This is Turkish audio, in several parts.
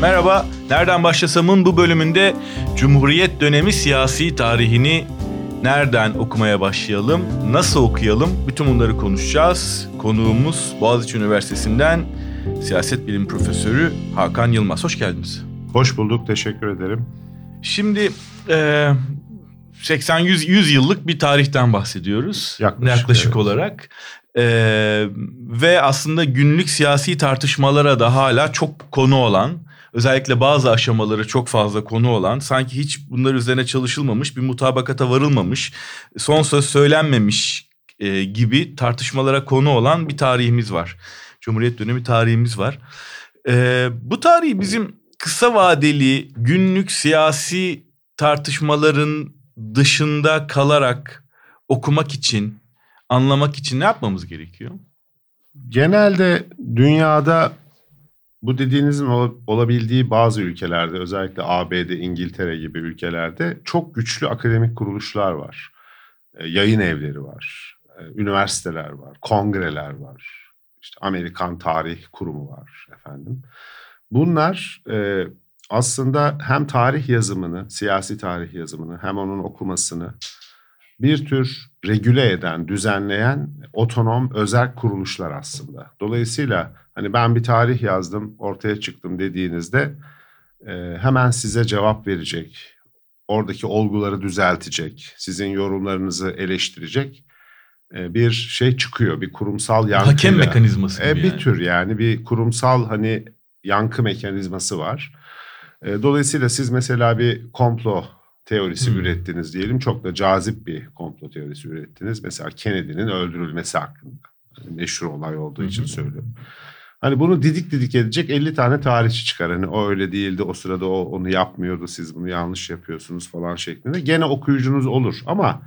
Merhaba, Nereden Başlasam'ın bu bölümünde Cumhuriyet dönemi siyasi tarihini nereden okumaya başlayalım, nasıl okuyalım bütün bunları konuşacağız. Konuğumuz Boğaziçi Üniversitesi'nden siyaset bilim profesörü Hakan Yılmaz. Hoş geldiniz. Hoş bulduk, teşekkür ederim. Şimdi e, 80-100 yıllık bir tarihten bahsediyoruz. Yaklaşık, yaklaşık evet. olarak. Ee, ve aslında günlük siyasi tartışmalara da hala çok konu olan, özellikle bazı aşamaları çok fazla konu olan, sanki hiç bunlar üzerine çalışılmamış, bir mutabakata varılmamış, son söz söylenmemiş e, gibi tartışmalara konu olan bir tarihimiz var. Cumhuriyet dönemi tarihimiz var. Ee, bu tarihi bizim kısa vadeli günlük siyasi tartışmaların dışında kalarak okumak için, anlamak için ne yapmamız gerekiyor? Genelde dünyada bu dediğinizin ol- olabildiği bazı ülkelerde özellikle ABD, İngiltere gibi ülkelerde çok güçlü akademik kuruluşlar var. E, yayın evleri var, e, üniversiteler var, kongreler var. İşte Amerikan Tarih Kurumu var efendim. Bunlar e, aslında hem tarih yazımını, siyasi tarih yazımını hem onun okumasını bir tür regüle eden, düzenleyen otonom özel kuruluşlar aslında. Dolayısıyla hani ben bir tarih yazdım, ortaya çıktım dediğinizde e, hemen size cevap verecek, oradaki olguları düzeltecek, sizin yorumlarınızı eleştirecek e, bir şey çıkıyor, bir kurumsal yankıyla. Hakem mekanizması gibi E, bir yani. tür yani bir kurumsal hani yankı mekanizması var. E, dolayısıyla siz mesela bir komplo teorisi Hmm. ürettiniz diyelim. Çok da cazip bir komplo teorisi ürettiniz. Mesela Kennedy'nin öldürülmesi hakkında. Hani meşhur olay olduğu için Hı hı. söylüyorum. Hani bunu didik didik edecek 50 tane tarihçi çıkar. Hani o öyle değildi, o sırada o onu yapmıyordu, siz bunu yanlış yapıyorsunuz falan şeklinde. Gene okuyucunuz olur ama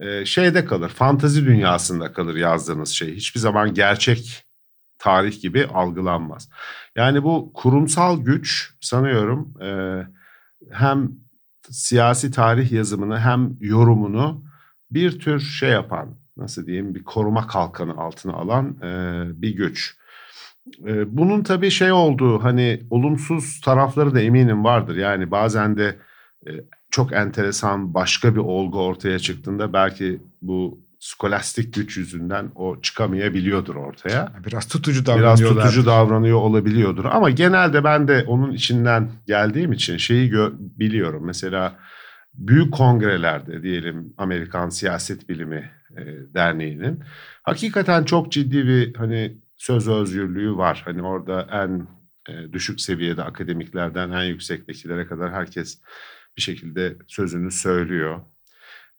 e, şeyde kalır, fantazi dünyasında kalır yazdığınız şey. Hiçbir zaman gerçek tarih gibi algılanmaz. Yani bu kurumsal güç sanıyorum e, hem siyasi tarih yazımını hem yorumunu bir tür şey yapan, nasıl diyeyim bir koruma kalkanı altına alan e, bir güç. E, bunun tabii şey olduğu hani olumsuz tarafları da eminim vardır. Yani bazen de e, çok enteresan başka bir olgu ortaya çıktığında belki bu skolastik güç yüzünden o çıkamayabiliyordur ortaya. Biraz tutucu Biraz davranıyorlar. tutucu davranıyor olabiliyordur. Ama genelde ben de onun içinden geldiğim için şeyi biliyorum. Mesela büyük kongrelerde diyelim Amerikan Siyaset Bilimi e, Derneği'nin hakikaten çok ciddi bir hani söz özgürlüğü var. Hani orada en e, düşük seviyede akademiklerden en yüksektekilere kadar herkes bir şekilde sözünü söylüyor.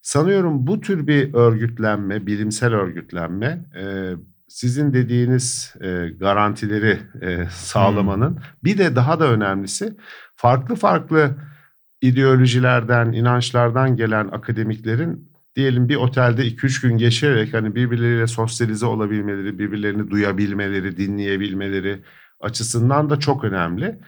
Sanıyorum bu tür bir örgütlenme, bilimsel örgütlenme e, sizin dediğiniz e, garantileri e, sağlamanın bir de daha da önemlisi farklı farklı ideolojilerden, inançlardan gelen akademiklerin diyelim bir otelde 2-3 gün geçirerek hani birbirleriyle sosyalize olabilmeleri, birbirlerini duyabilmeleri, dinleyebilmeleri açısından da çok önemli.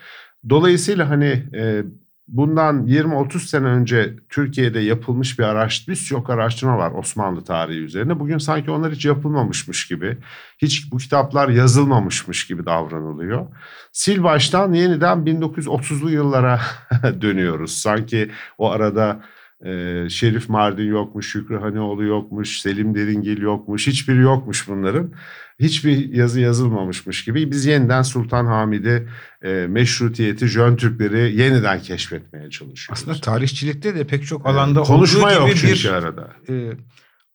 Dolayısıyla hani e, bundan 20-30 sene önce Türkiye'de yapılmış bir araştırma, birçok araştırma var Osmanlı tarihi üzerine. Bugün sanki onlar hiç yapılmamışmış gibi, hiç bu kitaplar yazılmamışmış gibi davranılıyor. Sil baştan yeniden 1930'lu yıllara dönüyoruz. Sanki o arada Şerif Mardin yokmuş, Şükrü Hanioğlu yokmuş, Selim Deringil yokmuş, hiçbiri yokmuş bunların. Hiçbir yazı yazılmamışmış gibi biz yeniden Sultan Hamid'i, e, meşrutiyeti, Jön Türkleri yeniden keşfetmeye çalışıyoruz. Aslında tarihçilikte de pek çok alanda konuşma olduğu yok çünkü bir arada. e,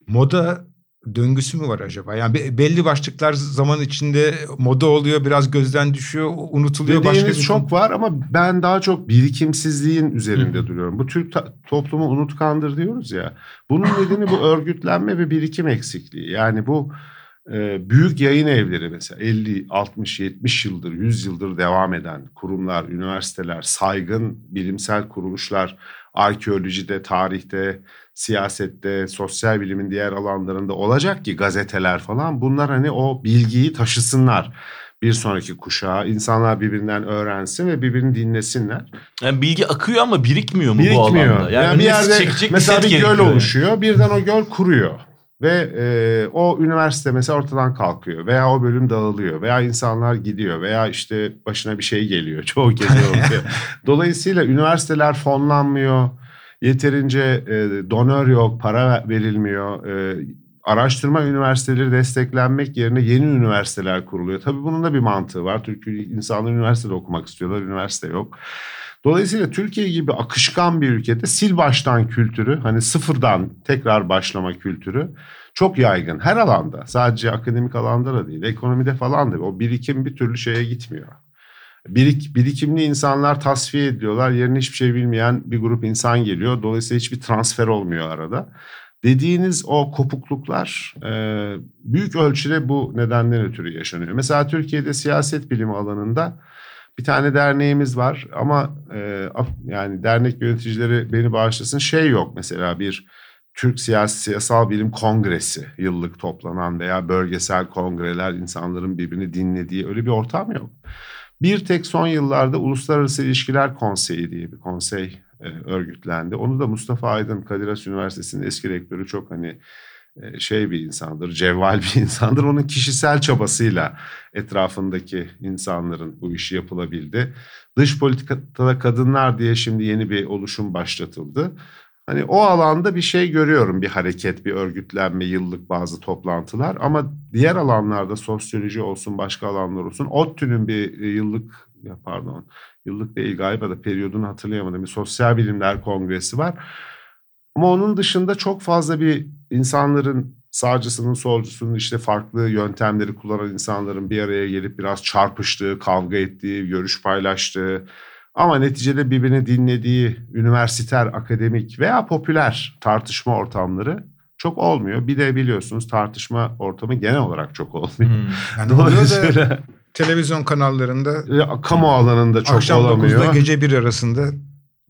moda döngüsü mü var acaba? Yani be- belli başlıklar zaman içinde moda oluyor, biraz gözden düşüyor, unutuluyor. Dediğiniz başka bir çok var ama ben daha çok birikimsizliğin üzerinde duruyorum. Bu Türk toplumu unutkandır diyoruz ya. Bunun nedeni bu örgütlenme ve birikim eksikliği. Yani bu e, büyük yayın evleri mesela 50, 60, 70 yıldır, 100 yıldır devam eden kurumlar, üniversiteler, saygın bilimsel kuruluşlar arkeolojide, tarihte, siyasette, sosyal bilimin diğer alanlarında olacak ki gazeteler falan bunlar hani o bilgiyi taşısınlar bir sonraki kuşağa. insanlar birbirinden öğrensin ve birbirini dinlesinler. Yani bilgi akıyor ama birikmiyor mu bu Birikmiyor. alanda? Yani, bir önüne yerde çekecek mesela set bir göl yani. oluşuyor, birden o göl kuruyor. Ve e, o üniversite mesela ortadan kalkıyor veya o bölüm dağılıyor veya insanlar gidiyor veya işte başına bir şey geliyor çoğu kez oluyor. Dolayısıyla üniversiteler fonlanmıyor, yeterince e, donör yok, para verilmiyor. E, araştırma üniversiteleri desteklenmek yerine yeni üniversiteler kuruluyor. Tabii bunun da bir mantığı var. Türkiye insanlar üniversitede okumak istiyorlar, üniversite yok. Dolayısıyla Türkiye gibi akışkan bir ülkede sil baştan kültürü, hani sıfırdan tekrar başlama kültürü çok yaygın. Her alanda, sadece akademik alanda da değil, ekonomide falan da. O birikim bir türlü şeye gitmiyor. Birik, birikimli insanlar tasfiye ediyorlar. Yerine hiçbir şey bilmeyen bir grup insan geliyor. Dolayısıyla hiçbir transfer olmuyor arada. Dediğiniz o kopukluklar e, büyük ölçüde bu nedenden ötürü yaşanıyor. Mesela Türkiye'de siyaset bilimi alanında bir tane derneğimiz var ama e, yani dernek yöneticileri beni bağışlasın şey yok mesela bir Türk Siyasi Siyasal Bilim Kongresi yıllık toplanan veya bölgesel kongreler insanların birbirini dinlediği öyle bir ortam yok. Bir tek son yıllarda Uluslararası İlişkiler Konseyi diye bir konsey örgütlendi. Onu da Mustafa Aydın Kadir Has Üniversitesi'nin eski rektörü çok hani e, şey bir insandır, cevval bir insandır. Onun kişisel çabasıyla etrafındaki insanların bu işi yapılabildi. Dış politikada kadınlar diye şimdi yeni bir oluşum başlatıldı. Hani o alanda bir şey görüyorum, bir hareket, bir örgütlenme, yıllık bazı toplantılar. Ama diğer alanlarda sosyoloji olsun, başka alanlar olsun, ODTÜ'nün bir e, yıllık, ya pardon, yıllık değil galiba da periyodunu hatırlayamadım. Bir sosyal bilimler kongresi var. Ama onun dışında çok fazla bir insanların sağcısının solcusunun işte farklı yöntemleri kullanan insanların bir araya gelip biraz çarpıştığı, kavga ettiği, görüş paylaştığı ama neticede birbirini dinlediği üniversiter, akademik veya popüler tartışma ortamları çok olmuyor. Bir de biliyorsunuz tartışma ortamı genel olarak çok olmuyor. Hmm. Yani Dolayısıyla televizyon kanallarında kamu alanında çok akşam olamıyor. Akşam 9'da gece 1 arasında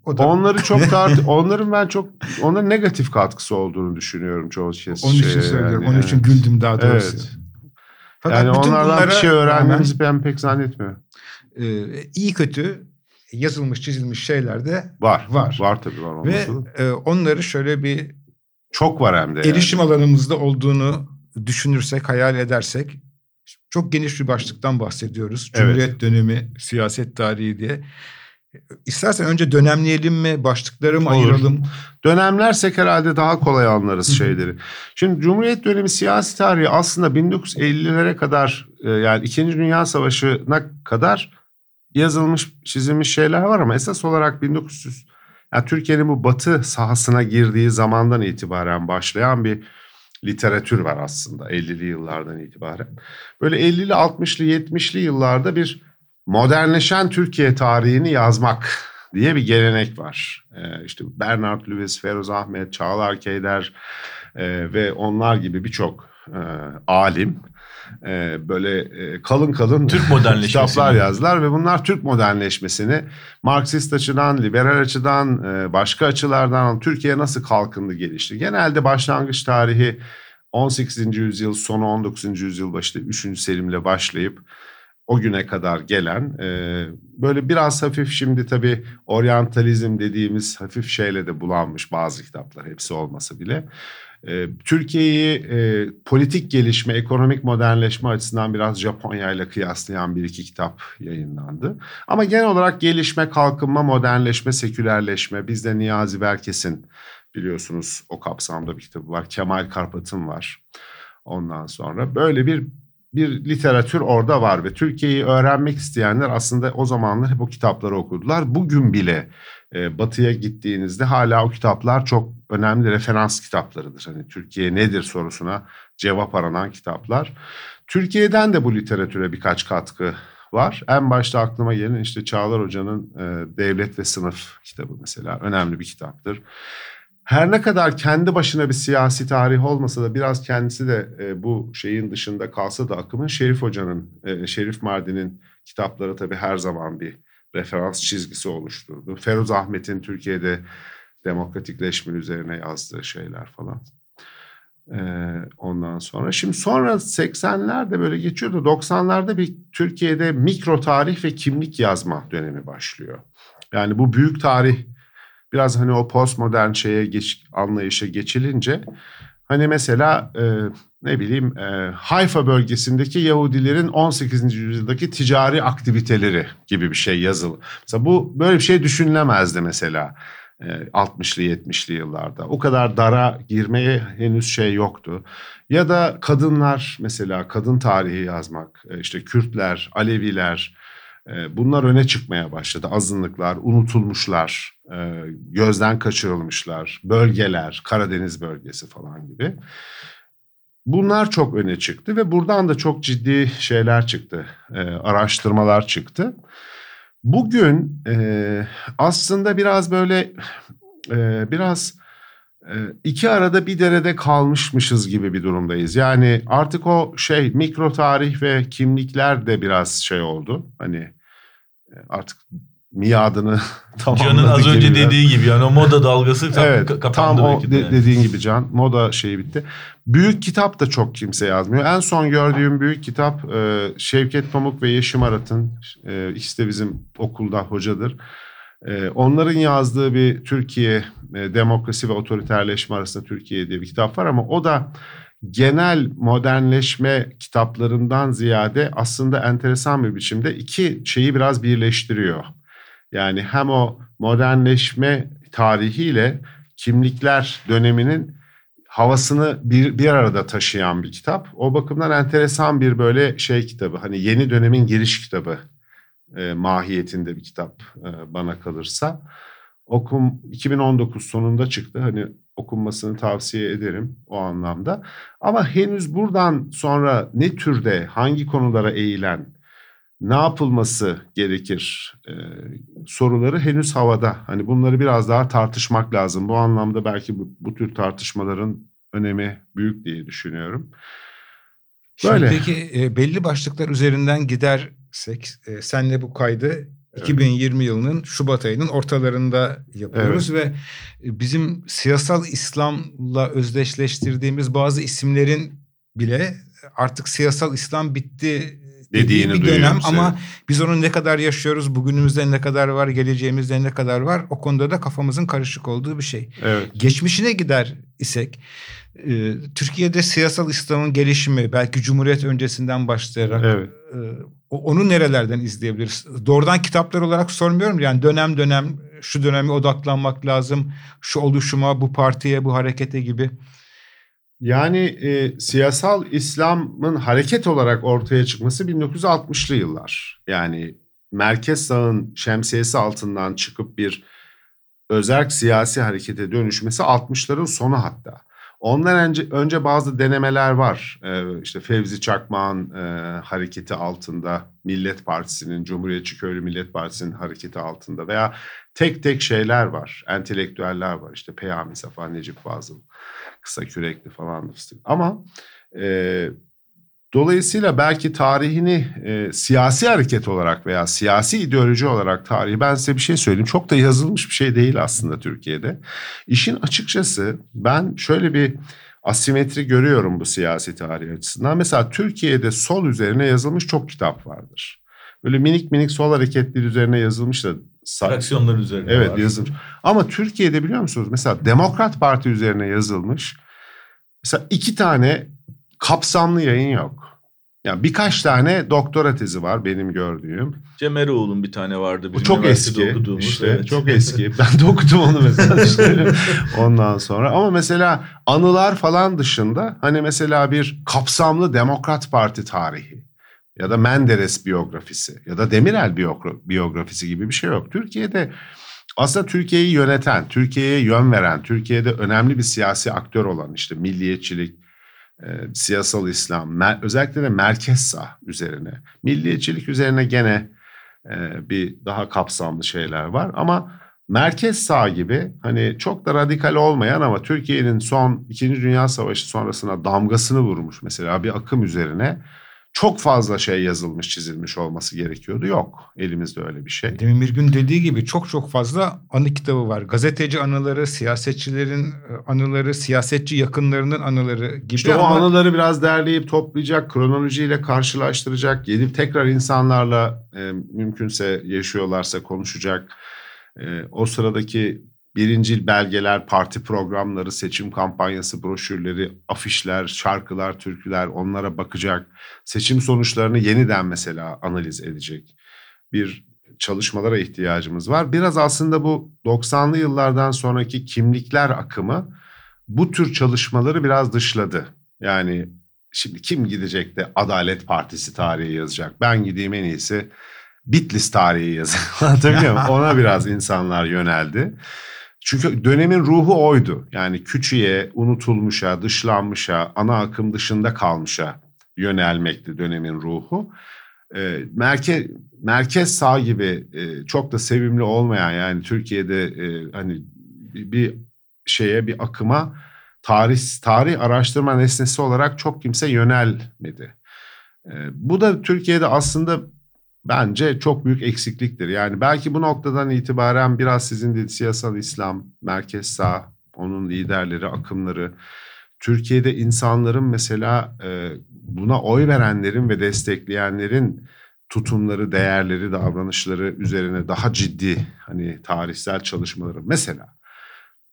o da... Onları çok tart onların ben çok onların negatif katkısı olduğunu düşünüyorum çoğu kez. Onun için şey, söylüyorum. Yani, Onun için güldüm daha doğrusu. Evet. Fakat yani onlardan bir şey öğrendiğimizi ben pek zannetmiyorum. E, iyi kötü yazılmış çizilmiş şeyler de var. Var. Var tabii var. Ve e, onları şöyle bir çok var hem de. Erişim yani. alanımızda olduğunu düşünürsek, hayal edersek çok geniş bir başlıktan bahsediyoruz. Cumhuriyet evet. dönemi, siyaset tarihi diye. İstersen önce dönemleyelim mi, başlıkları mı Olur. ayıralım? Dönemlersek herhalde daha kolay anlarız şeyleri. Şimdi Cumhuriyet dönemi siyasi tarihi aslında 1950'lere kadar e, yani İkinci Dünya Savaşı'na kadar yazılmış, çizilmiş şeyler var ama esas olarak 1900 yani Türkiye'nin bu batı sahasına girdiği zamandan itibaren başlayan bir literatür var aslında 50'li yıllardan itibaren. Böyle 50'li 60'lı 70'li yıllarda bir modernleşen Türkiye tarihini yazmak diye bir gelenek var. Ee, işte Bernard Lewis, Feroz Ahmet, Çağlar Keyder e, ve onlar gibi birçok e, alim e, böyle e, kalın kalın Türk kitaplar yazdılar ve bunlar Türk modernleşmesini Marksist açıdan, liberal açıdan, e, başka açılardan Türkiye nasıl kalkındı gelişti. Genelde başlangıç tarihi 18. yüzyıl sonu 19. yüzyıl başı 3. Selim'le başlayıp o güne kadar gelen e, böyle biraz hafif şimdi tabii oryantalizm dediğimiz hafif şeyle de bulanmış bazı kitaplar hepsi olmasa bile. E, Türkiye'yi e, politik gelişme, ekonomik modernleşme açısından biraz Japonya ile kıyaslayan bir iki kitap yayınlandı. Ama genel olarak gelişme, kalkınma, modernleşme, sekülerleşme bizde Niyazi Berkes'in biliyorsunuz o kapsamda bir kitabı var. Kemal Karpat'ın var. Ondan sonra böyle bir bir literatür orada var ve Türkiye'yi öğrenmek isteyenler aslında o zamanlar hep o kitapları okudular. Bugün bile e, Batı'ya gittiğinizde hala o kitaplar çok önemli referans kitaplarıdır. Hani Türkiye nedir sorusuna cevap aranan kitaplar. Türkiye'den de bu literatüre birkaç katkı var. En başta aklıma gelen işte Çağlar Hoca'nın e, Devlet ve Sınıf kitabı mesela önemli bir kitaptır. Her ne kadar kendi başına bir siyasi tarih olmasa da biraz kendisi de e, bu şeyin dışında kalsa da akımın Şerif Hoca'nın, e, Şerif Mardin'in kitapları tabii her zaman bir referans çizgisi oluşturdu. Feruz Ahmet'in Türkiye'de demokratikleşme üzerine yazdığı şeyler falan. Ee, ondan sonra şimdi sonra 80'lerde böyle geçiyordu. 90'larda bir Türkiye'de mikro tarih ve kimlik yazma dönemi başlıyor. Yani bu büyük tarih biraz hani o postmodern şeye geç, anlayışa geçilince Hani mesela e, ne bileyim e, Hayfa bölgesindeki Yahudilerin 18. yüzyıldaki ticari aktiviteleri gibi bir şey yazılı. Mesela bu böyle bir şey düşünülemezdi mesela. 60'lı e, 70'li yıllarda. O kadar dara girmeye henüz şey yoktu. Ya da kadınlar mesela kadın tarihi yazmak, e, işte Kürtler, Aleviler bunlar öne çıkmaya başladı. Azınlıklar, unutulmuşlar, gözden kaçırılmışlar, bölgeler, Karadeniz bölgesi falan gibi. Bunlar çok öne çıktı ve buradan da çok ciddi şeyler çıktı, araştırmalar çıktı. Bugün aslında biraz böyle biraz iki arada bir derede kalmışmışız gibi bir durumdayız. Yani artık o şey mikro tarih ve kimlikler de biraz şey oldu. Hani e, artık miadını tamamladı. Can'ın az önce gibiler. dediği gibi yani o moda dalgası tam evet, kapandı. Tam o de, yani. dediğin gibi Can moda şeyi bitti. Büyük kitap da çok kimse yazmıyor. En son gördüğüm büyük kitap e, Şevket Pamuk ve Yeşim Arat'ın e, ikisi de bizim okulda hocadır. Onların yazdığı bir Türkiye demokrasi ve otoriterleşme arasında Türkiye diye bir kitap var ama o da genel modernleşme kitaplarından ziyade aslında enteresan bir biçimde iki şeyi biraz birleştiriyor. Yani hem o modernleşme tarihiyle kimlikler döneminin havasını bir, bir arada taşıyan bir kitap. O bakımdan enteresan bir böyle şey kitabı. Hani yeni dönemin giriş kitabı e, mahiyetinde bir kitap e, bana kalırsa. Okum 2019 sonunda çıktı. Hani okunmasını tavsiye ederim o anlamda. Ama henüz buradan sonra ne türde, hangi konulara eğilen ne yapılması gerekir e, soruları henüz havada. Hani bunları biraz daha tartışmak lazım. Bu anlamda belki bu, bu tür tartışmaların önemi büyük diye düşünüyorum. Böyle. Şimdi peki e, belli başlıklar üzerinden gidersek e, senle bu kaydı evet. 2020 yılının Şubat ayının ortalarında yapıyoruz evet. ve bizim siyasal İslam'la özdeşleştirdiğimiz bazı isimlerin bile artık siyasal İslam bitti dediğini bir dönem ama biz onu ne kadar yaşıyoruz, bugünümüzde ne kadar var, geleceğimizde ne kadar var o konuda da kafamızın karışık olduğu bir şey. Evet. Geçmişine gider isek e, Türkiye'de siyasal İslam'ın gelişimi belki Cumhuriyet öncesinden başlayarak evet. e, onu nerelerden izleyebiliriz? Doğrudan kitaplar olarak sormuyorum yani dönem dönem şu döneme odaklanmak lazım, şu oluşuma, bu partiye, bu harekete gibi. Yani e, siyasal İslam'ın hareket olarak ortaya çıkması 1960'lı yıllar. Yani merkez sağın şemsiyesi altından çıkıp bir özerk siyasi harekete dönüşmesi 60'ların sonu hatta. Ondan önce, önce bazı denemeler var. Ee, işte Fevzi Çakmağ'ın e, hareketi altında, Millet Partisi'nin, Cumhuriyetçi Köylü Millet Partisi'nin hareketi altında veya tek tek şeyler var, entelektüeller var. İşte Peyami Safa, Necip Fazıl, Kısa Kürekli falan. Ama e, dolayısıyla belki tarihini e, siyasi hareket olarak veya siyasi ideoloji olarak tarihi ben size bir şey söyleyeyim. Çok da yazılmış bir şey değil aslında Türkiye'de. İşin açıkçası ben şöyle bir asimetri görüyorum bu siyasi tarih açısından. Mesela Türkiye'de sol üzerine yazılmış çok kitap vardır. Böyle minik minik sol hareketleri üzerine yazılmış da Fraksiyonlar üzerine Evet var. yazılmış. Ama Türkiye'de biliyor musunuz mesela Demokrat Parti üzerine yazılmış. Mesela iki tane kapsamlı yayın yok. Yani birkaç tane doktora tezi var benim gördüğüm. Cem Eroğlu'nun bir tane vardı. Bu çok eski. İşte, evet. Çok eski. Ben de okudum onu mesela. işte. Ondan sonra. Ama mesela anılar falan dışında hani mesela bir kapsamlı Demokrat Parti tarihi ya da Menderes biyografisi ya da Demirel biyografisi gibi bir şey yok. Türkiye'de aslında Türkiye'yi yöneten, Türkiye'ye yön veren, Türkiye'de önemli bir siyasi aktör olan işte milliyetçilik, e, siyasal İslam, özellikle de merkez sağ üzerine, milliyetçilik üzerine gene e, bir daha kapsamlı şeyler var ama merkez sağ gibi hani çok da radikal olmayan ama Türkiye'nin son 2. Dünya Savaşı sonrasına damgasını vurmuş mesela bir akım üzerine çok fazla şey yazılmış çizilmiş olması gerekiyordu. Yok elimizde öyle bir şey. Demin bir gün dediği gibi çok çok fazla anı kitabı var. Gazeteci anıları, siyasetçilerin e, anıları, siyasetçi yakınlarının anıları gibi. İşte ama... o anıları biraz derleyip toplayacak, kronolojiyle karşılaştıracak, gelip tekrar insanlarla e, mümkünse yaşıyorlarsa konuşacak. E, o sıradaki birincil belgeler, parti programları, seçim kampanyası broşürleri, afişler, şarkılar, türküler onlara bakacak. Seçim sonuçlarını yeniden mesela analiz edecek bir çalışmalara ihtiyacımız var. Biraz aslında bu 90'lı yıllardan sonraki kimlikler akımı bu tür çalışmaları biraz dışladı. Yani şimdi kim gidecek de Adalet Partisi tarihi yazacak? Ben gideyim en iyisi Bitlis tarihi yazayım. Anlatabiliyor muyum? Ona biraz insanlar yöneldi. Çünkü dönemin ruhu oydu. Yani küçüğe, unutulmuşa, dışlanmışa, ana akım dışında kalmışa yönelmekti dönemin ruhu. E, merkez merkez sağ gibi e, çok da sevimli olmayan yani Türkiye'de e, hani bir şeye bir akıma tarih tarih araştırma nesnesi olarak çok kimse yönelmedi. E, bu da Türkiye'de aslında bence çok büyük eksikliktir. Yani belki bu noktadan itibaren biraz sizin de siyasal İslam, merkez sağ, onun liderleri, akımları, Türkiye'de insanların mesela e, buna oy verenlerin ve destekleyenlerin tutumları, değerleri, davranışları üzerine daha ciddi hani tarihsel çalışmaları. Mesela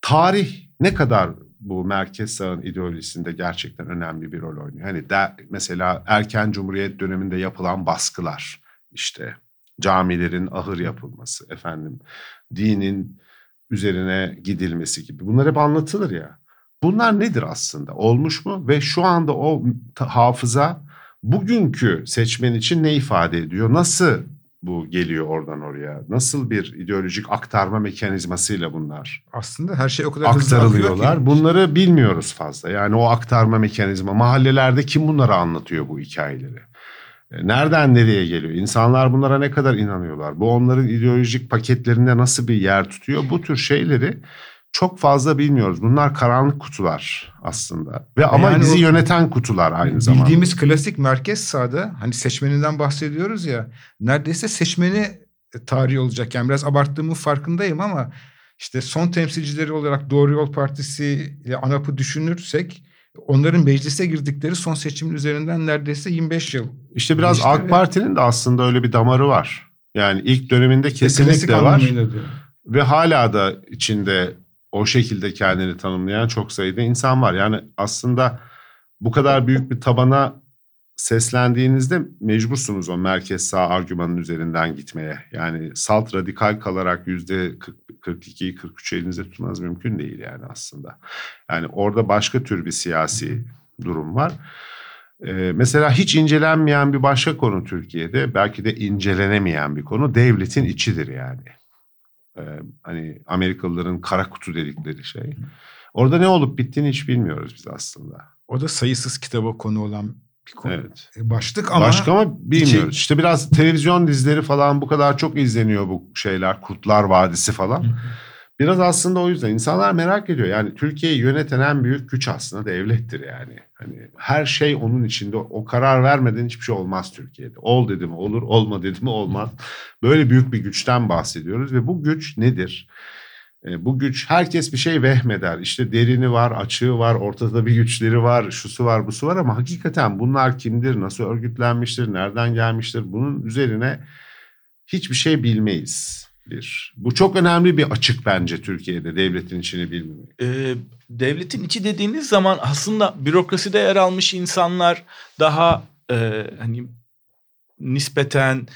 tarih ne kadar bu merkez sağın ideolojisinde gerçekten önemli bir rol oynuyor. Hani de, mesela erken cumhuriyet döneminde yapılan baskılar, işte camilerin ahır yapılması, efendim dinin üzerine gidilmesi gibi. Bunlar hep anlatılır ya. Bunlar nedir aslında? Olmuş mu? Ve şu anda o hafıza bugünkü seçmen için ne ifade ediyor? Nasıl bu geliyor oradan oraya? Nasıl bir ideolojik aktarma mekanizmasıyla bunlar? Aslında her şey o kadar aktarılıyorlar. Bunları bilmiyoruz fazla. Yani o aktarma mekanizma mahallelerde kim bunları anlatıyor bu hikayeleri? E, nereden nereye geliyor? İnsanlar bunlara ne kadar inanıyorlar? Bu onların ideolojik paketlerinde nasıl bir yer tutuyor? Bu tür şeyleri çok fazla bilmiyoruz. Bunlar karanlık kutular aslında. Ve ama yani bizi yöneten kutular aynı bildiğimiz zamanda. Bildiğimiz klasik merkez sağda hani seçmeninden bahsediyoruz ya. Neredeyse seçmeni e, tarihi olacak. Yani biraz abarttığımın farkındayım ama işte son temsilcileri olarak Doğru Yol Partisi ile ANAP'ı düşünürsek onların meclise girdikleri son seçimin üzerinden neredeyse 25 yıl. İşte biraz işte AK Parti'nin de aslında öyle bir damarı var. Yani ilk döneminde kesinlikle var. Ve hala da içinde o şekilde kendini tanımlayan çok sayıda insan var. Yani aslında bu kadar büyük bir tabana seslendiğinizde mecbursunuz o merkez sağ argümanın üzerinden gitmeye. Yani salt radikal kalarak yüzde 42'yi 43'ü elinizde tutmanız mümkün değil yani aslında. Yani orada başka tür bir siyasi durum var. Ee, mesela hiç incelenmeyen bir başka konu Türkiye'de belki de incelenemeyen bir konu devletin içidir yani. Ee, hani Amerikalıların kara kutu dedikleri şey. Orada ne olup bittiğini hiç bilmiyoruz biz aslında. O da sayısız kitaba konu olan konu. Evet. E, başlık ama... Başka ama bilmiyoruz. İçi... İşte biraz televizyon dizileri falan bu kadar çok izleniyor bu şeyler. Kurtlar Vadisi falan. Biraz aslında o yüzden insanlar merak ediyor. Yani Türkiye'yi yöneten en büyük güç aslında devlettir yani. Hani her şey onun içinde. O karar vermeden hiçbir şey olmaz Türkiye'de. Ol dedi mi olur, olma dedi mi olmaz. Böyle büyük bir güçten bahsediyoruz ve bu güç nedir? E, bu güç herkes bir şey vehmeder. İşte derini var, açığı var, ortada bir güçleri var, şusu var, busu var ama hakikaten bunlar kimdir, nasıl örgütlenmiştir, nereden gelmiştir bunun üzerine hiçbir şey bilmeyiz bir. Bu çok önemli bir açık bence Türkiye'de devletin içini bilmemek. Ee, devletin içi dediğiniz zaman aslında bürokraside yer almış insanlar daha e, hani nispeten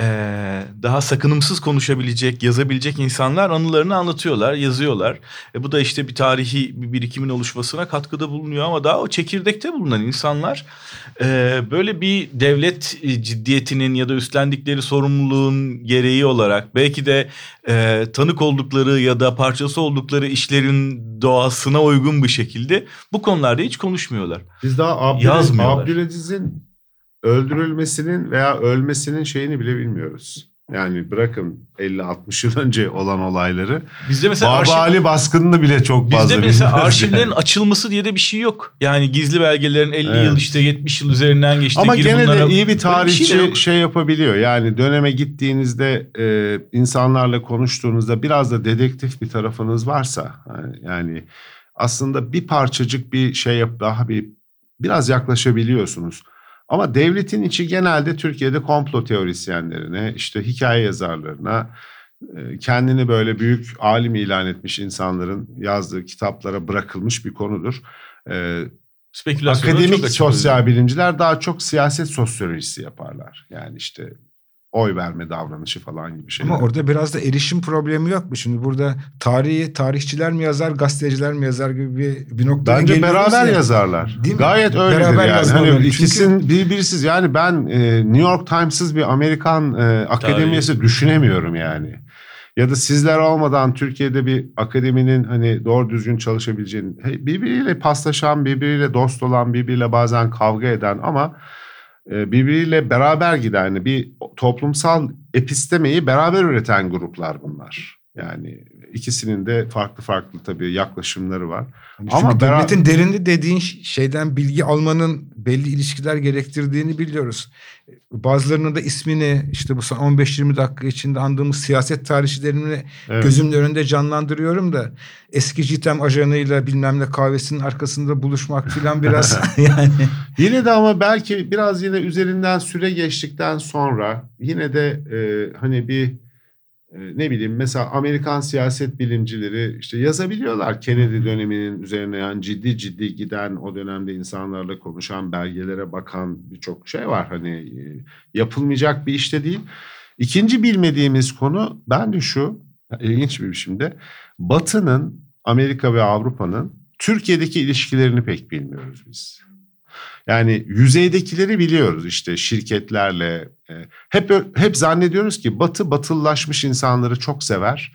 ee, daha sakınımsız konuşabilecek, yazabilecek insanlar anılarını anlatıyorlar, yazıyorlar. E, bu da işte bir tarihi bir birikimin oluşmasına katkıda bulunuyor ama daha o çekirdekte bulunan insanlar e, böyle bir devlet ciddiyetinin ya da üstlendikleri sorumluluğun gereği olarak belki de e, tanık oldukları ya da parçası oldukları işlerin doğasına uygun bir şekilde bu konularda hiç konuşmuyorlar. Biz daha Abdül, Abdülaziz'in öldürülmesinin veya ölmesinin şeyini bile bilmiyoruz. Yani bırakın 50-60 yıl önce olan olayları. Bizde mesela Baba arşiv... baskınını bile çok fazla Bizde mesela arşivlerin yani. açılması diye de bir şey yok. Yani gizli belgelerin 50 evet. yıl işte 70 yıl üzerinden geçti. Ama gene bunlara... de iyi bir tarihçi şey, şey yapabiliyor. Yani döneme gittiğinizde e, insanlarla konuştuğunuzda biraz da dedektif bir tarafınız varsa yani aslında bir parçacık bir şey yap daha bir biraz yaklaşabiliyorsunuz. Ama devletin içi genelde Türkiye'de komplo teorisyenlerine, işte hikaye yazarlarına, e, kendini böyle büyük alim ilan etmiş insanların yazdığı kitaplara bırakılmış bir konudur. E, Akademik sosyal bilimciler daha çok siyaset sosyolojisi yaparlar. Yani işte oy verme davranışı falan gibi şeyler. Ama orada biraz da erişim problemi yok mu? Şimdi burada tarihi tarihçiler mi yazar, gazeteciler mi yazar gibi bir, bir noktaya Bence beraber ya. yazarlar. Değil mi? Gayet öyledir Beraber yani. Hani Çünkü- ikisinin birbirsiz yani ben e, New York Times'ız bir Amerikan e, akademiyesi düşünemiyorum yani. Ya da sizler olmadan Türkiye'de bir akademinin hani doğru düzgün çalışabileceğini birbiriyle paslaşan, birbiriyle dost olan, birbiriyle bazen kavga eden ama birbiriyle beraber giden yani bir toplumsal epistemeyi beraber üreten gruplar bunlar. Yani ikisinin de farklı farklı tabii yaklaşımları var. Hani Ama devletin derinde dediğin ş- şeyden bilgi almanın belli ilişkiler gerektirdiğini biliyoruz. Bazılarının da ismini işte bu son 15-20 dakika içinde andığımız siyaset tarihçilerini Evet. gözümün önünde canlandırıyorum da eski JITEM ajanıyla bilmem ne kahvesinin arkasında buluşmak falan biraz yani Yine de ama belki biraz yine üzerinden süre geçtikten sonra yine de e, hani bir ne bileyim mesela Amerikan siyaset bilimcileri işte yazabiliyorlar Kennedy döneminin üzerine yani ciddi ciddi giden o dönemde insanlarla konuşan belgelere bakan birçok şey var hani e, yapılmayacak bir işte değil. İkinci bilmediğimiz konu bence şu ilginç bir biçimde Batı'nın Amerika ve Avrupa'nın Türkiye'deki ilişkilerini pek bilmiyoruz biz. Yani yüzeydekileri biliyoruz işte şirketlerle. e, hep hep zannediyoruz ki Batı batılılaşmış insanları çok sever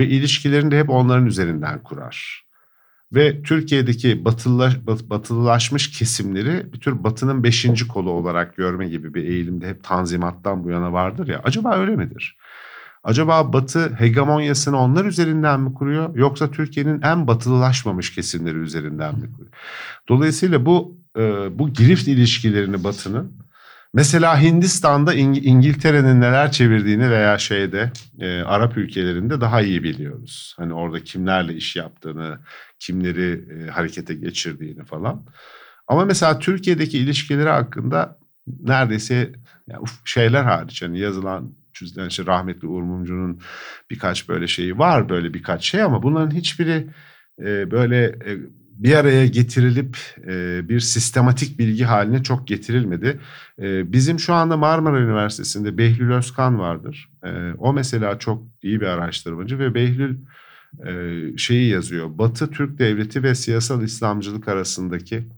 ve ilişkilerini de hep onların üzerinden kurar. Ve Türkiye'deki batılaş, bat- batılılaşmış kesimleri bir tür Batı'nın beşinci kolu olarak görme gibi bir eğilimde hep Tanzimat'tan bu yana vardır ya. Acaba öyle midir? Acaba Batı hegemonyasını onlar üzerinden mi kuruyor yoksa Türkiye'nin en batılılaşmamış kesimleri üzerinden mi kuruyor? Dolayısıyla bu e, bu girift ilişkilerini Batı'nın mesela Hindistan'da İng- İngiltere'nin neler çevirdiğini veya şeyde e, Arap ülkelerinde daha iyi biliyoruz. Hani orada kimlerle iş yaptığını, kimleri e, harekete geçirdiğini falan. Ama mesela Türkiye'deki ilişkileri hakkında neredeyse yani şeyler hariç hani yazılan çizilen işte rahmetli Uğur Mumcu'nun birkaç böyle şeyi var böyle birkaç şey ama bunların hiçbiri e, böyle e, bir araya getirilip e, bir sistematik bilgi haline çok getirilmedi. E, bizim şu anda Marmara Üniversitesi'nde Behlül Özkan vardır. E, o mesela çok iyi bir araştırmacı ve Behlül e, şeyi yazıyor. Batı Türk Devleti ve siyasal İslamcılık arasındaki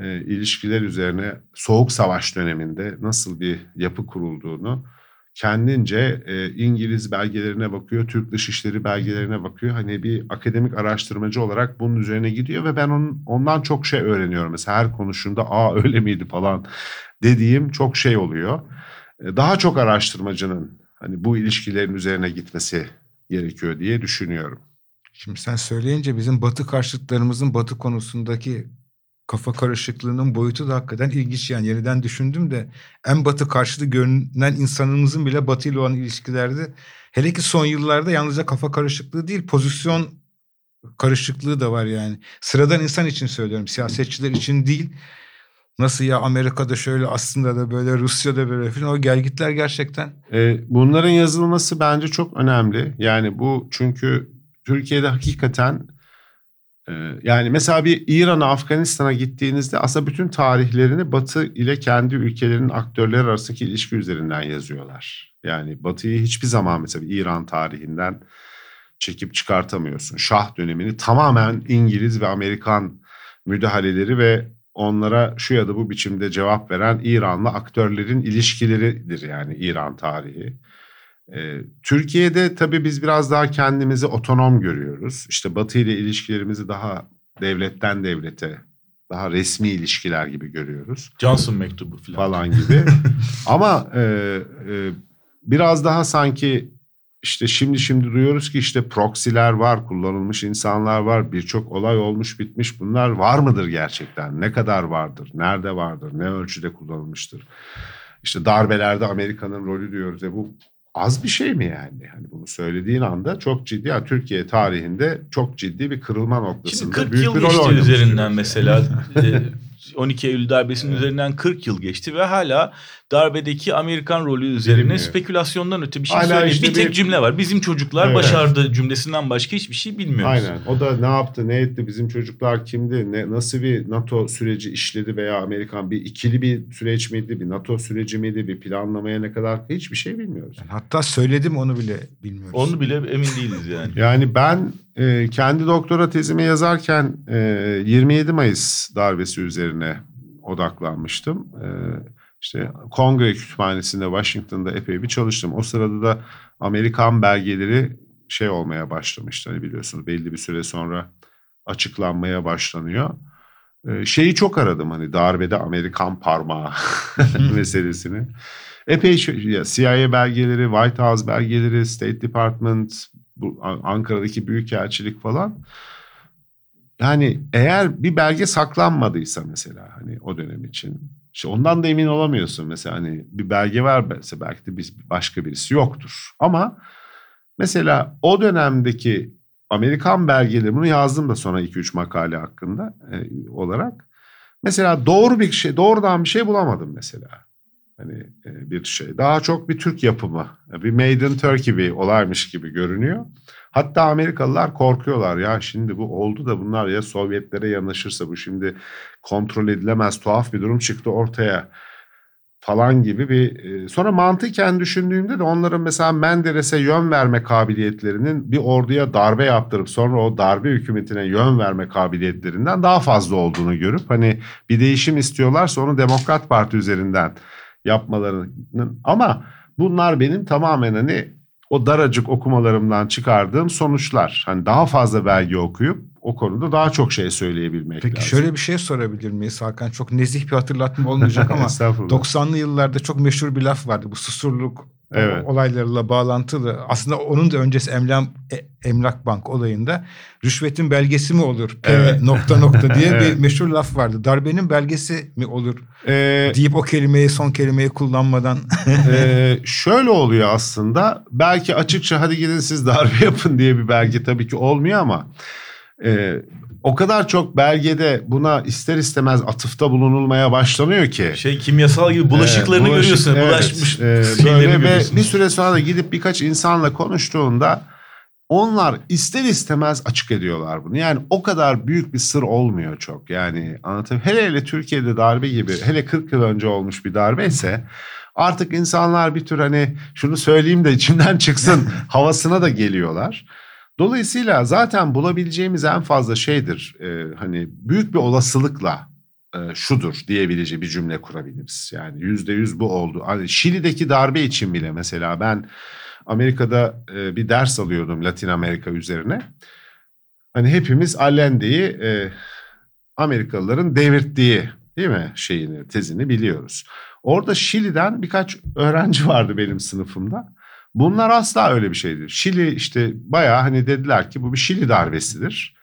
e, ilişkiler üzerine Soğuk Savaş döneminde nasıl bir yapı kurulduğunu kendince e, İngiliz belgelerine bakıyor, Türk Dışişleri belgelerine bakıyor. Hani bir akademik araştırmacı olarak bunun üzerine gidiyor ve ben onun, ondan çok şey öğreniyorum. Mesela her konuşunda aa öyle miydi falan dediğim çok şey oluyor. E, daha çok araştırmacının hani bu ilişkilerin üzerine gitmesi gerekiyor diye düşünüyorum. Şimdi sen söyleyince bizim batı karşıtlarımızın batı konusundaki kafa karışıklığının boyutu da hakikaten ilginç yani yeniden düşündüm de en batı karşıtı görünen insanımızın bile batı ile olan ilişkilerde hele ki son yıllarda yalnızca kafa karışıklığı değil pozisyon karışıklığı da var yani. Sıradan insan için söylüyorum siyasetçiler için değil. Nasıl ya Amerika'da şöyle aslında da böyle Rusya'da böyle falan o gelgitler gerçekten E, bunların yazılması bence çok önemli. Yani bu çünkü Türkiye'de hakikaten yani mesela bir İran'a, Afganistan'a gittiğinizde aslında bütün tarihlerini Batı ile kendi ülkelerinin aktörleri arasındaki ilişki üzerinden yazıyorlar. Yani Batı'yı hiçbir zaman mesela İran tarihinden çekip çıkartamıyorsun. Şah dönemini tamamen İngiliz ve Amerikan müdahaleleri ve onlara şu ya da bu biçimde cevap veren İranlı aktörlerin ilişkileridir yani İran tarihi. Türkiye'de tabii biz biraz daha kendimizi otonom görüyoruz. İşte Batı ile ilişkilerimizi daha devletten devlete, daha resmi ilişkiler gibi görüyoruz Johnson mektubu falan. falan gibi. Ama e, e, biraz daha sanki işte şimdi şimdi duyuyoruz ki işte proksiler var, kullanılmış insanlar var, birçok olay olmuş bitmiş. Bunlar var mıdır gerçekten? Ne kadar vardır? Nerede vardır? Ne ölçüde kullanılmıştır? İşte darbelerde Amerika'nın rolü diyoruz. E bu az bir şey mi yani? Hani bunu söylediğin anda çok ciddi, yani Türkiye tarihinde çok ciddi bir kırılma Şimdi noktasında 40 büyük yıl bir rol oynamış üzerinden mesela. E, 12 Eylül darbesinin üzerinden 40 yıl geçti ve hala darbedeki Amerikan rolü üzerine Bilmiyor. spekülasyondan öte bir şey Hala söyleyeyim. işte bir tek bir- cümle var. Bizim çocuklar Evet. başardı cümlesinden başka hiçbir şey bilmiyoruz. Aynen. O da ne yaptı, ne etti, bizim çocuklar kimdi, ne nasıl bir NATO süreci işledi veya Amerikan bir ikili bir süreç miydi, bir NATO süreci miydi, bir planlamaya ne kadar hiçbir şey bilmiyoruz. Yani hatta söyledim onu bile bilmiyoruz. Onu bile emin değiliz yani. Yani ben e, kendi doktora tezimi yazarken e, 27 Mayıs darbesi üzerine odaklanmıştım. E, işte Kongre Kütüphanesi'nde Washington'da epey bir çalıştım. O sırada da Amerikan belgeleri şey olmaya başlamıştı. Hani biliyorsunuz belli bir süre sonra açıklanmaya başlanıyor. E, şeyi çok aradım hani darbede Amerikan parmağı meselesini. Epey şey- ya CIA belgeleri, White House belgeleri, State Department, bu An- Ankara'daki büyükelçilik falan. Yani eğer bir belge saklanmadıysa mesela hani o dönem için işte ondan da emin olamıyorsun mesela hani bir belge var mesela belki de biz başka birisi yoktur. Ama mesela o dönemdeki Amerikan belgeleri bunu yazdım da sonra 2-3 makale hakkında e, olarak. Mesela doğru bir şey doğrudan bir şey bulamadım mesela. Hani e, bir şey. Daha çok bir Türk yapımı. Bir Made in Turkey bir olaymış gibi görünüyor. Hatta Amerikalılar korkuyorlar ya şimdi bu oldu da bunlar ya Sovyetlere yanaşırsa bu şimdi kontrol edilemez tuhaf bir durum çıktı ortaya. falan gibi bir e, sonra mantıken düşündüğümde de onların mesela Menderes'e yön verme kabiliyetlerinin bir orduya darbe yaptırıp sonra o darbe hükümetine yön verme kabiliyetlerinden daha fazla olduğunu görüp hani bir değişim istiyorlarsa onu Demokrat Parti üzerinden yapmalarının ama bunlar benim tamamen hani o daracık okumalarımdan çıkardığım sonuçlar. Hani daha fazla belge okuyup o konuda daha çok şey söyleyebilmek Peki lazım. şöyle bir şey sorabilir miyiz Hakan? Çok nezih bir hatırlatma olmayacak ama Estağfurullah. 90'lı yıllarda çok meşhur bir laf vardı. Bu susurluk Evet. olaylarıyla bağlantılı. Aslında onun da öncesi Emlak, e- Emlak Bank olayında rüşvetin belgesi mi olur? Evet. nokta nokta diye Evet. bir meşhur laf vardı. Darbenin belgesi mi olur? Ee, Deyip o kelimeyi son kelimeyi kullanmadan Ee, şöyle oluyor aslında. Belki açıkça hadi gidin siz darbe yapın diye bir belge tabii ki olmuyor ama e, o kadar çok belgede buna ister istemez atıfta bulunulmaya başlanıyor ki. Şey kimyasal gibi bulaşıklarını Ee, bulaşık- görüyorsun. evet, bulaşmış e, böyle ve bir süre sonra da gidip birkaç insanla konuştuğunda onlar ister istemez açık ediyorlar bunu. Yani o kadar büyük bir sır olmuyor çok. Yani anlatayım. Hele hele Türkiye'de darbe gibi hele 40 yıl önce olmuş bir darbe ise artık insanlar bir tür hani şunu söyleyeyim de içimden çıksın havasına da geliyorlar. Dolayısıyla zaten bulabileceğimiz en fazla şeydir. e, hani büyük bir olasılıkla e, şudur diyebileceği bir cümle kurabiliriz. Yani yüzde yüz bu oldu. Hani Şili'deki darbe için bile mesela ben Amerika'da e, bir ders alıyordum Latin Amerika üzerine. Hani hepimiz Allende'yi e, Amerikalıların devirttiği değil mi şeyini tezini biliyoruz. Orada Şili'den birkaç öğrenci vardı benim sınıfımda. Bunlar asla öyle bir şeydir. Şili işte bayağı hani dediler ki bu bir Şili darbesidir.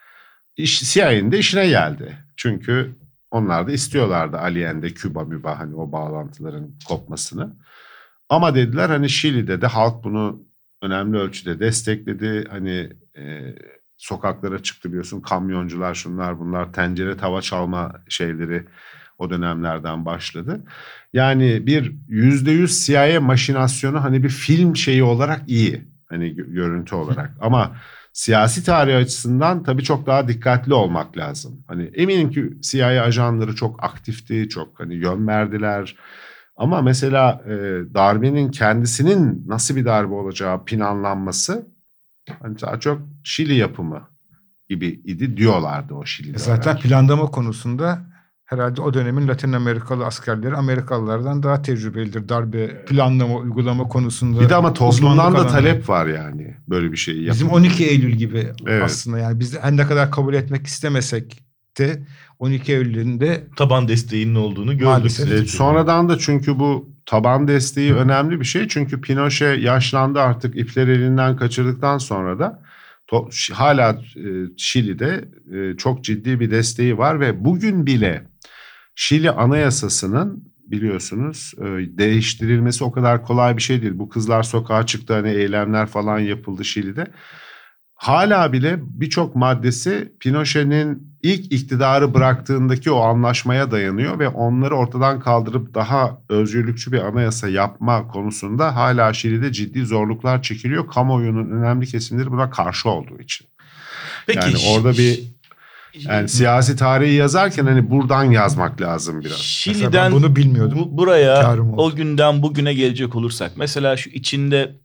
İş, CIA'nin de işine geldi. Çünkü onlar da istiyorlardı Allende'de Küba müba hani o bağlantıların kopmasını. Ama dediler hani Şili'de de halk bunu önemli ölçüde destekledi. Hani e, sokaklara çıktı biliyorsun kamyoncular şunlar bunlar tencere tava çalma şeyleri o dönemlerden başladı. Yani bir yüzde yüz CIA maşinasyonu hani bir film şeyi olarak iyi. Hani gö- görüntü olarak ama siyasi tarih açısından tabii çok daha dikkatli olmak lazım. Hani eminim ki CIA ajanları çok aktifti, çok hani yön verdiler. Ama mesela e, darbenin kendisinin nasıl bir darbe olacağı planlanması hani daha çok Şili yapımı gibi idi diyorlardı o Şili'de. E Zaten planlama konusunda herhalde o dönemin Latin Amerikalı askerleri Amerikalılardan daha tecrübelidir. Darbe planlama, uygulama konusunda. bir de ama toplumdan da talep var yani böyle bir şeyi Bizim yapın. 12 Eylül gibi Evet. aslında yani biz her ne kadar kabul etmek istemesek de 12 Eylül'ün de taban desteğinin olduğunu gördük. Maalesef. E, sonradan da çünkü bu taban desteği önemli bir şey. Çünkü Pinochet yaşlandı artık ipleri elinden kaçırdıktan sonra da to- hala e, Şili'de e, çok ciddi bir desteği var ve bugün bile Şili anayasasının biliyorsunuz e, değiştirilmesi o kadar kolay bir şey değil. Bu kızlar sokağa çıktı hani eylemler falan yapıldı Şili'de. hala bile birçok maddesi Pinochet'in ilk iktidarı bıraktığındaki o anlaşmaya dayanıyor ve onları ortadan kaldırıp daha özgürlükçü bir anayasa yapma konusunda hala Şili'de ciddi zorluklar çekiliyor. Kamuoyunun önemli kesimleri buna karşı olduğu için. Peki, yani orada bir yani siyasi tarihi yazarken hani buradan yazmak lazım biraz. Şili'den bunu bilmiyordum. Bu, buraya o günden bugüne gelecek olursak mesela şu içinde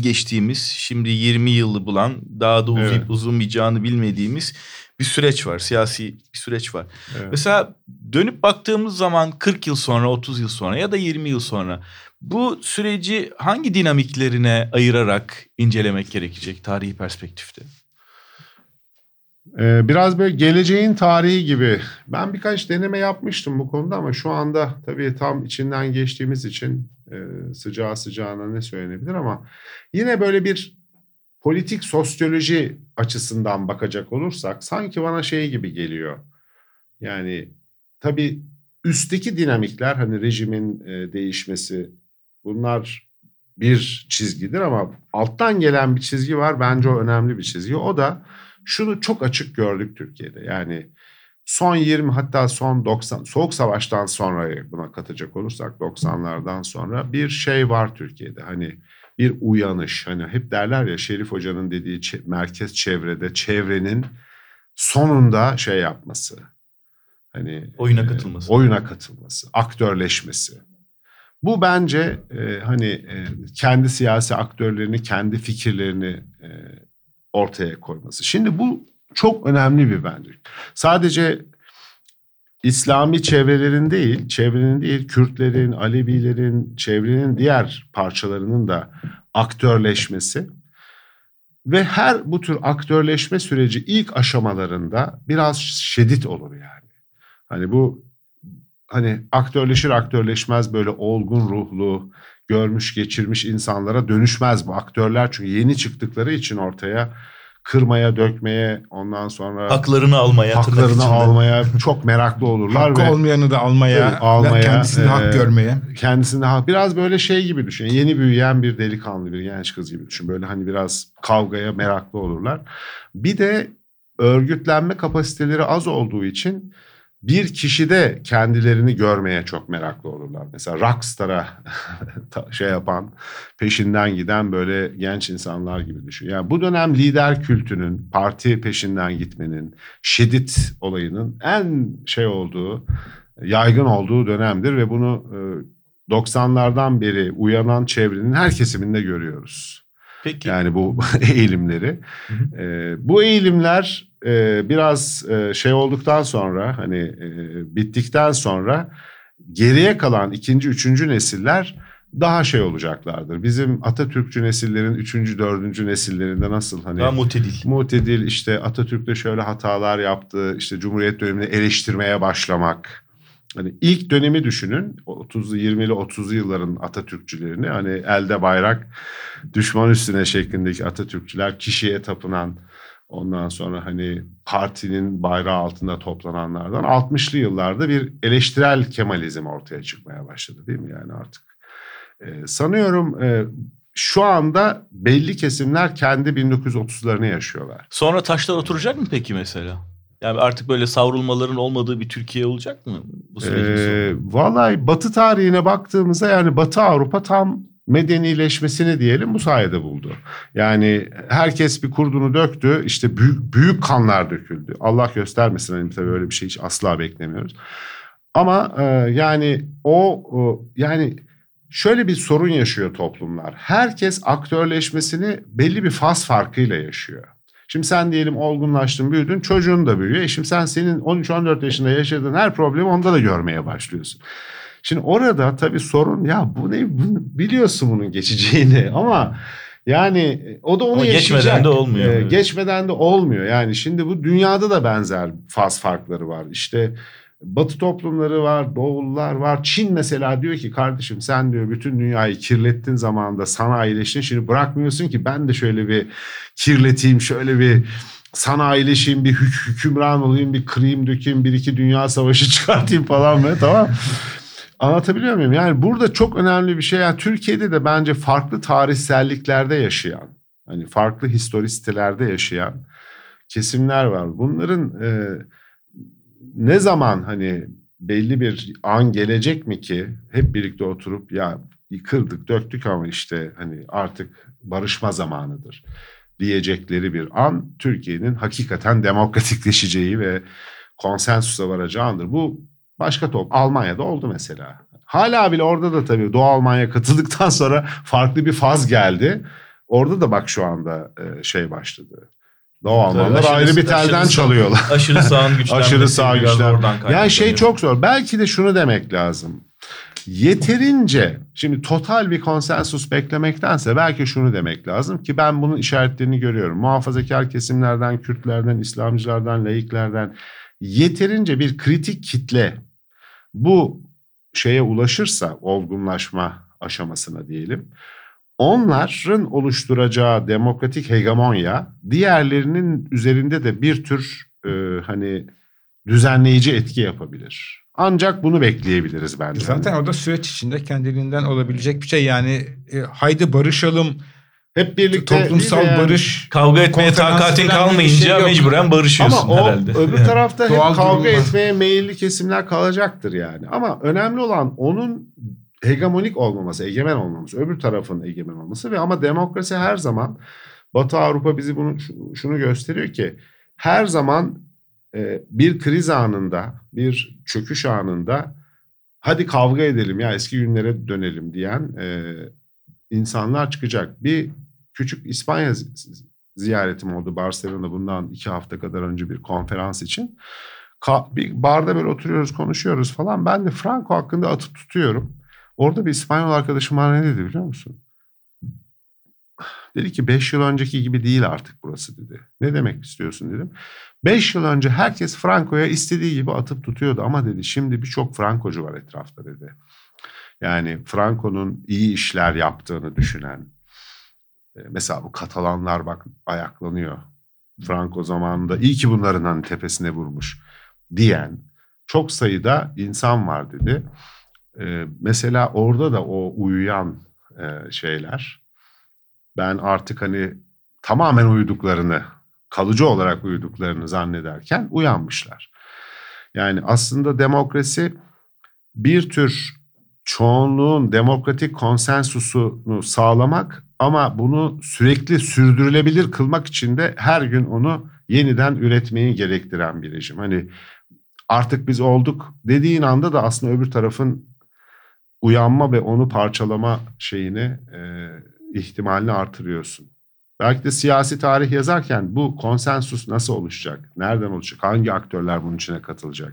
geçtiğimiz şimdi 20 yılı bulan daha da uzayıp evet. uzamayacağını bilmediğimiz bir süreç var. Siyasi bir süreç var. Evet. Mesela dönüp baktığımız zaman 40 yıl sonra, 30 yıl sonra ya da 20 yıl sonra bu süreci hangi dinamiklerine ayırarak incelemek gerekecek tarihi perspektifte? Ee, biraz böyle geleceğin tarihi gibi. Ben birkaç deneme yapmıştım bu konuda ama şu anda tabii tam içinden geçtiğimiz için e, sıcağı sıcağına ne söylenebilir ama yine böyle bir politik sosyoloji açısından bakacak olursak sanki bana şey gibi geliyor. Yani tabii üstteki dinamikler hani rejimin e, değişmesi bunlar bir çizgidir ama alttan gelen bir çizgi var bence o önemli bir çizgi. O da şunu çok açık gördük Türkiye'de. Yani son 20 hatta son 90 Soğuk Savaş'tan sonra buna katacak olursak 90'lardan sonra bir şey var Türkiye'de. Hani bir uyanış. Hani hep derler ya Şerif Hoca'nın dediği merkez çevrede çevrenin sonunda şey yapması. Hani oyuna katılması. E, oyuna katılması, aktörleşmesi. Bu bence e, hani e, kendi siyasi aktörlerini, kendi fikirlerini e, ortaya koyması. Şimdi bu çok önemli bir bence. Sadece İslami çevrelerin değil, çevrenin değil, Kürtlerin, Alevilerin, çevrenin diğer parçalarının da aktörleşmesi ve her bu tür aktörleşme süreci ilk aşamalarında biraz şiddet olur yani. Hani bu hani aktörleşir aktörleşmez böyle olgun ruhlu, görmüş geçirmiş insanlara dönüşmez bu aktörler çünkü yeni çıktıkları için ortaya kırmaya, dökmeye, ondan sonra haklarını almaya, haklarını almaya çok meraklı olurlar Hakkı ve olmayanı da almaya, almaya kendisinde e, hak görmeye. Kendisinde hak biraz böyle şey gibi düşün. Yeni büyüyen bir delikanlı, bir genç kız gibi düşün. Böyle hani biraz kavgaya meraklı olurlar. Bir de örgütlenme kapasiteleri az olduğu için bir kişide kendilerini görmeye çok meraklı olurlar. Mesela rockstar'a şey yapan, peşinden giden böyle genç insanlar gibi düşün. Yani bu dönem lider kültünün, parti peşinden gitmenin, şiddet olayının en şey olduğu, yaygın olduğu dönemdir ve bunu 90'lardan beri uyanan çevrenin her kesiminde görüyoruz. Peki. Yani bu eğilimleri. Hı hı. E, bu eğilimler e, biraz e, şey olduktan sonra hani e, bittikten sonra geriye kalan ikinci, üçüncü nesiller daha şey olacaklardır. Bizim Atatürkçü nesillerin üçüncü, dördüncü nesillerinde nasıl hani... Daha mutedil. Mutedil işte Atatürk'te şöyle hatalar yaptı, işte Cumhuriyet dönemini eleştirmeye başlamak. Hani ilk dönemi düşünün 30'lu 20'li 30'lu yılların Atatürkçülerini hani elde bayrak düşman üstüne şeklindeki Atatürkçüler kişiye tapınan ondan sonra hani partinin bayrağı altında toplananlardan 60'lı yıllarda bir eleştirel Kemalizm ortaya çıkmaya başladı değil mi yani artık. Ee, sanıyorum e, şu anda belli kesimler kendi 1930'larını yaşıyorlar. Sonra taşlar oturacak mı peki mesela? Yani artık böyle savrulmaların olmadığı bir Türkiye olacak mı bu sürecin ee, Vallahi Batı tarihine baktığımızda yani Batı Avrupa tam medenileşmesini diyelim bu sayede buldu. Yani herkes bir kurdunu döktü işte büyük, büyük kanlar döküldü. Allah göstermesin hani tabii öyle bir şey hiç asla beklemiyoruz. Ama e, yani o, o yani şöyle bir sorun yaşıyor toplumlar. Herkes aktörleşmesini belli bir faz farkıyla yaşıyor. Şimdi sen diyelim olgunlaştın, büyüdün, çocuğun da büyüyor. E şimdi sen senin 13-14 yaşında yaşadığın her problemi onda da görmeye başlıyorsun. Şimdi orada tabii sorun ya bu ne biliyorsun bunun geçeceğini ama yani o da onu ama yaşayacak. Geçmeden de olmuyor. Ee, geçmeden de olmuyor. Yani şimdi bu dünyada da benzer faz farkları var. İşte Batı toplumları var, Doğullar var. Çin mesela diyor ki kardeşim sen diyor bütün dünyayı kirlettin zamanında sanayileştin. Şimdi bırakmıyorsun ki ben de şöyle bir kirleteyim, şöyle bir sanayileşeyim, bir hük hükümran olayım, bir kırayım dökeyim, bir iki dünya savaşı çıkartayım falan mı? Tamam. Anlatabiliyor muyum? Yani burada çok önemli bir şey. Yani Türkiye'de de bence farklı tarihselliklerde yaşayan Hani farklı historistelerde yaşayan kesimler var. Bunların e, ne zaman hani belli bir an gelecek mi ki hep birlikte oturup ya kırdık döktük ama işte hani artık barışma zamanıdır diyecekleri bir an Türkiye'nin hakikaten demokratikleşeceği ve konsensusa varacağı andır. Bu başka top Almanya'da oldu mesela. Hala bile orada da tabii Doğu Almanya katıldıktan sonra farklı bir faz geldi. Orada da bak şu anda e, şey başladı. Doğu Almanlar aşırı, ayrı bir telden aşırı çalıyorlar. Aşırı sağın güçlenmesi. aşırı sağ güçlen. Yani şey çok zor. Belki de şunu demek lazım. Yeterince şimdi total bir konsensus beklemektense belki şunu demek lazım ki ben bunun işaretlerini görüyorum. Muhafazakar kesimlerden, Kürtlerden, İslamcılardan, laiklerden yeterince bir kritik kitle bu şeye ulaşırsa olgunlaşma aşamasına diyelim. Onların oluşturacağı demokratik hegemonya diğerlerinin üzerinde de bir tür e, hani düzenleyici etki yapabilir. Ancak bunu bekleyebiliriz bence. Zaten o da süreç içinde kendiliğinden olabilecek bir şey. Yani e, haydi barışalım. Hep birlikte toplumsal yani? barış kavga etmeye takatin kalmayınca şey mecburen barışıyorsun Ama o herhalde. öbür tarafta hep kavga durumda. etmeye meyilli kesimler kalacaktır yani. Ama önemli olan onun hegemonik olmaması, egemen olmaması, öbür tarafın egemen olması ve ama demokrasi her zaman Batı Avrupa bizi bunu şunu gösteriyor ki her zaman e, bir kriz anında, bir çöküş anında hadi kavga edelim ya eski günlere dönelim diyen e, insanlar çıkacak. Bir küçük İspanya ziyaretim oldu Barcelona bundan iki hafta kadar önce bir konferans için. Ka- bir barda böyle oturuyoruz konuşuyoruz falan. Ben de Franco hakkında atıp tutuyorum. Orada bir İspanyol arkadaşım bana ne dedi biliyor musun? Dedi ki 5 yıl önceki gibi değil artık burası dedi. Ne demek istiyorsun dedim. 5 yıl önce herkes Franco'ya istediği gibi atıp tutuyordu ama dedi şimdi birçok Frankocu var etrafta dedi. Yani Franco'nun iyi işler yaptığını düşünen. E, mesela bu Katalanlar bak ayaklanıyor. Franco zamanında iyi ki bunların hani tepesine vurmuş diyen çok sayıda insan var dedi. Ee, mesela orada da o uyuyan e, şeyler ben artık hani tamamen uyuduklarını kalıcı olarak uyuduklarını zannederken uyanmışlar. Yani aslında demokrasi bir tür çoğunluğun demokratik konsensusunu sağlamak ama bunu sürekli sürdürülebilir kılmak için de her gün onu yeniden üretmeyi gerektiren bir rejim. Hani artık biz olduk dediğin anda da aslında öbür tarafın uyanma ve onu parçalama şeyini e, ihtimalini artırıyorsun. Belki de siyasi tarih yazarken bu konsensus nasıl oluşacak? Nereden oluşacak? Hangi aktörler bunun içine katılacak?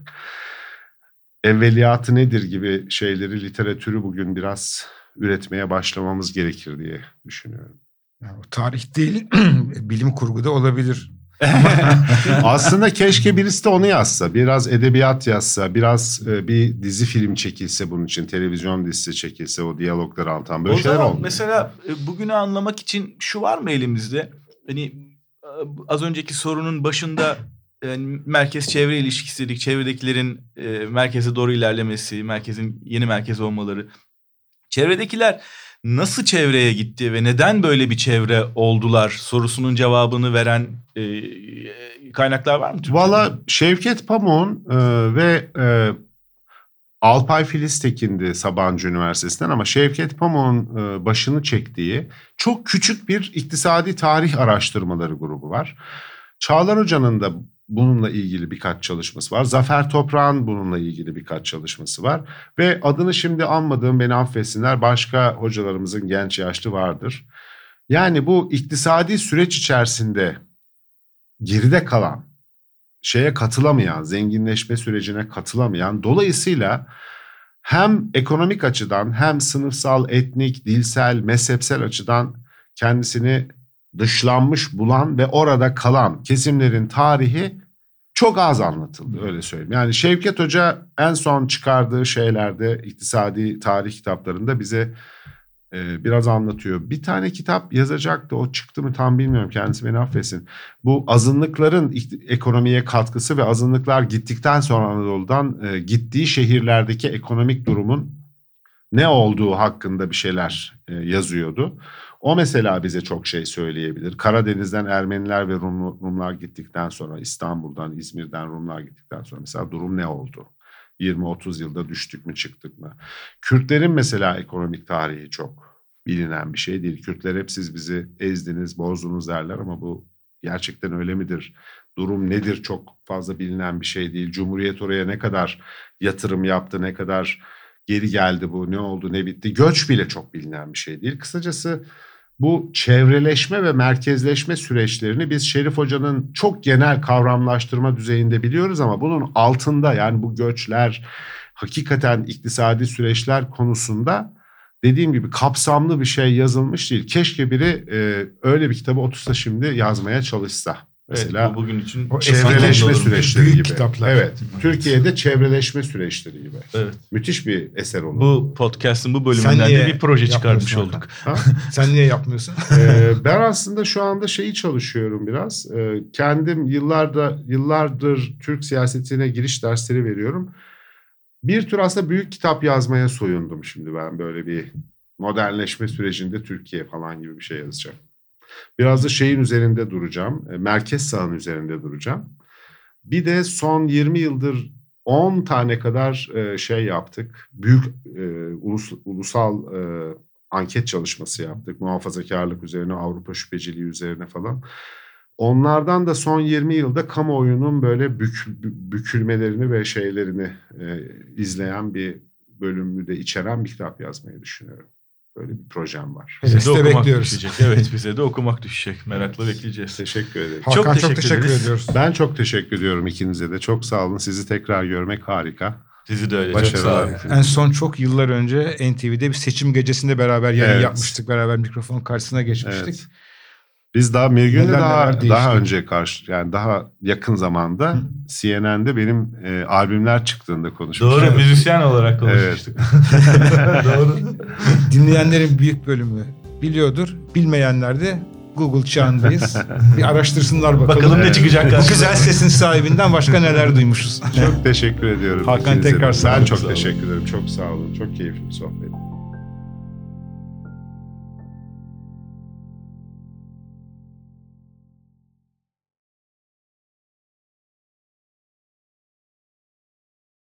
Evveliyatı nedir gibi şeyleri literatürü bugün biraz üretmeye başlamamız gerekir diye düşünüyorum. Yani tarih değil, bilim kurgu da olabilir Aslında keşke birisi de onu yazsa. Biraz edebiyat yazsa. Biraz e, bir dizi film çekilse bunun için. Televizyon dizisi çekilse o diyalogları anlatan böyle o şeyler olmuyor. Mesela e, bugünü anlamak için şu var mı elimizde? Hani e, az önceki sorunun başında yani merkez çevre ilişkisi dedik. Çevredekilerin e, merkeze doğru ilerlemesi, merkezin yeni merkez olmaları. Çevredekiler nasıl çevreye gitti ve neden böyle bir çevre oldular sorusunun cevabını veren e, kaynaklar var mı? Valla Şevket Pamuk'un e, ve e, Alpay Filiztekin'di Sabancı Üniversitesi'nden ama Şevket Pamuk'un e, başını çektiği çok küçük bir iktisadi tarih araştırmaları grubu var. Çağlar Hoca'nın da bununla ilgili birkaç çalışması var. Zafer Toprağ'ın bununla ilgili birkaç çalışması var. Ve adını şimdi anmadığım beni affetsinler başka hocalarımızın genç yaşlı vardır. Yani bu iktisadi süreç içerisinde geride kalan, şeye katılamayan, zenginleşme sürecine katılamayan dolayısıyla hem ekonomik açıdan hem sınıfsal, etnik, dilsel, mezhepsel açıdan kendisini dışlanmış bulan ve orada kalan kesimlerin tarihi çok az anlatıldı öyle söyleyeyim. Yani Şevket Hoca en son çıkardığı şeylerde iktisadi tarih kitaplarında bize e, biraz anlatıyor. Bir tane kitap yazacaktı o çıktı mı tam bilmiyorum kendisi beni affetsin. Bu azınlıkların ekonomiye katkısı ve azınlıklar gittikten sonra Anadolu'dan e, gittiği şehirlerdeki ekonomik durumun ne olduğu hakkında bir şeyler e, yazıyordu. O mesela bize çok şey söyleyebilir. Karadeniz'den Ermeniler ve Rum, Rumlar gittikten sonra İstanbul'dan, İzmir'den Rumlar gittikten sonra mesela durum ne oldu? 20-30 yılda düştük mü çıktık mı? Kürtlerin mesela ekonomik tarihi çok bilinen bir şey değil. Kürtler hep siz bizi ezdiniz, bozdunuz derler ama bu gerçekten öyle midir? Durum nedir çok fazla bilinen bir şey değil. Cumhuriyet oraya ne kadar yatırım yaptı, ne kadar geri geldi bu, ne oldu, ne bitti. Göç bile çok bilinen bir şey değil. Kısacası bu çevreleşme ve merkezleşme süreçlerini biz Şerif Hoca'nın çok genel kavramlaştırma düzeyinde biliyoruz ama bunun altında yani bu göçler, hakikaten iktisadi süreçler konusunda dediğim gibi kapsamlı bir şey yazılmış değil. Keşke biri e, öyle bir kitabı otursa şimdi yazmaya çalışsa. Mesela evet, bu bugün için o çevreleşme olur. süreçleri Büyük gibi. kitaplar. Evet. Türkiye'de çevreleşme süreçleri gibi. Evet. Müthiş bir eser olur. Bu podcast'ın bu bölümünden de bir proje çıkarmış olduk. Ha? Sen niye yapmıyorsun? Ee, ben aslında şu anda şeyi çalışıyorum biraz. Ee, kendim yıllarda yıllardır Türk siyasetine giriş dersleri veriyorum. Bir tür aslında büyük kitap yazmaya soyundum şimdi ben böyle bir modernleşme sürecinde Türkiye falan gibi bir şey yazacağım. Biraz da şeyin üzerinde duracağım. e, Merkez sağın üzerinde duracağım. Bir de son 20 yıldır 10 tane kadar e, şey yaptık. Büyük e, ulus, ulusal anket çalışması yaptık. Muhafazakarlık üzerine, Avrupa şüpheciliği üzerine falan. Onlardan da son 20 yılda kamuoyunun böyle bük, bükülmelerini ve şeylerini e, izleyen bir bölümü de içeren bir kitap yazmayı düşünüyorum. Böyle bir projem var. Bize de okumak bekliyoruz. düşecek. Evet bize de okumak düşecek. Merakla bekleyeceğiz. Teşekkür ederim. Hakan çok teşekkür ederiz. ediyoruz. Ben çok teşekkür ediyorum ikinize de. Çok sağ olun. Sizi tekrar görmek harika. Sizi de öyle. Çok sağ Başarılar. olun. En son çok yıllar önce NTV'de bir seçim gecesinde beraber yayın Evet. yapmıştık. Beraber mikrofonun karşısına geçmiştik. Biz daha neler daha daha önce karşı yani daha yakın zamanda CNN'de benim e, albümler çıktığında konuşmuştuk. Doğru müzisyen olarak konuşmuştuk. Doğru. Dinleyenlerin büyük bölümü biliyordur. Bilmeyenler de Google çağındayız. bir araştırsınlar bakalım. Bakalım ne çıkacak Bu güzel sesin sahibinden başka neler duymuşuz. Çok teşekkür ediyorum. Hakan, tekrar sağ Ben olun. çok Sağ olun. teşekkür ederim. Çok sağ olun. Çok keyifli bir sohbet.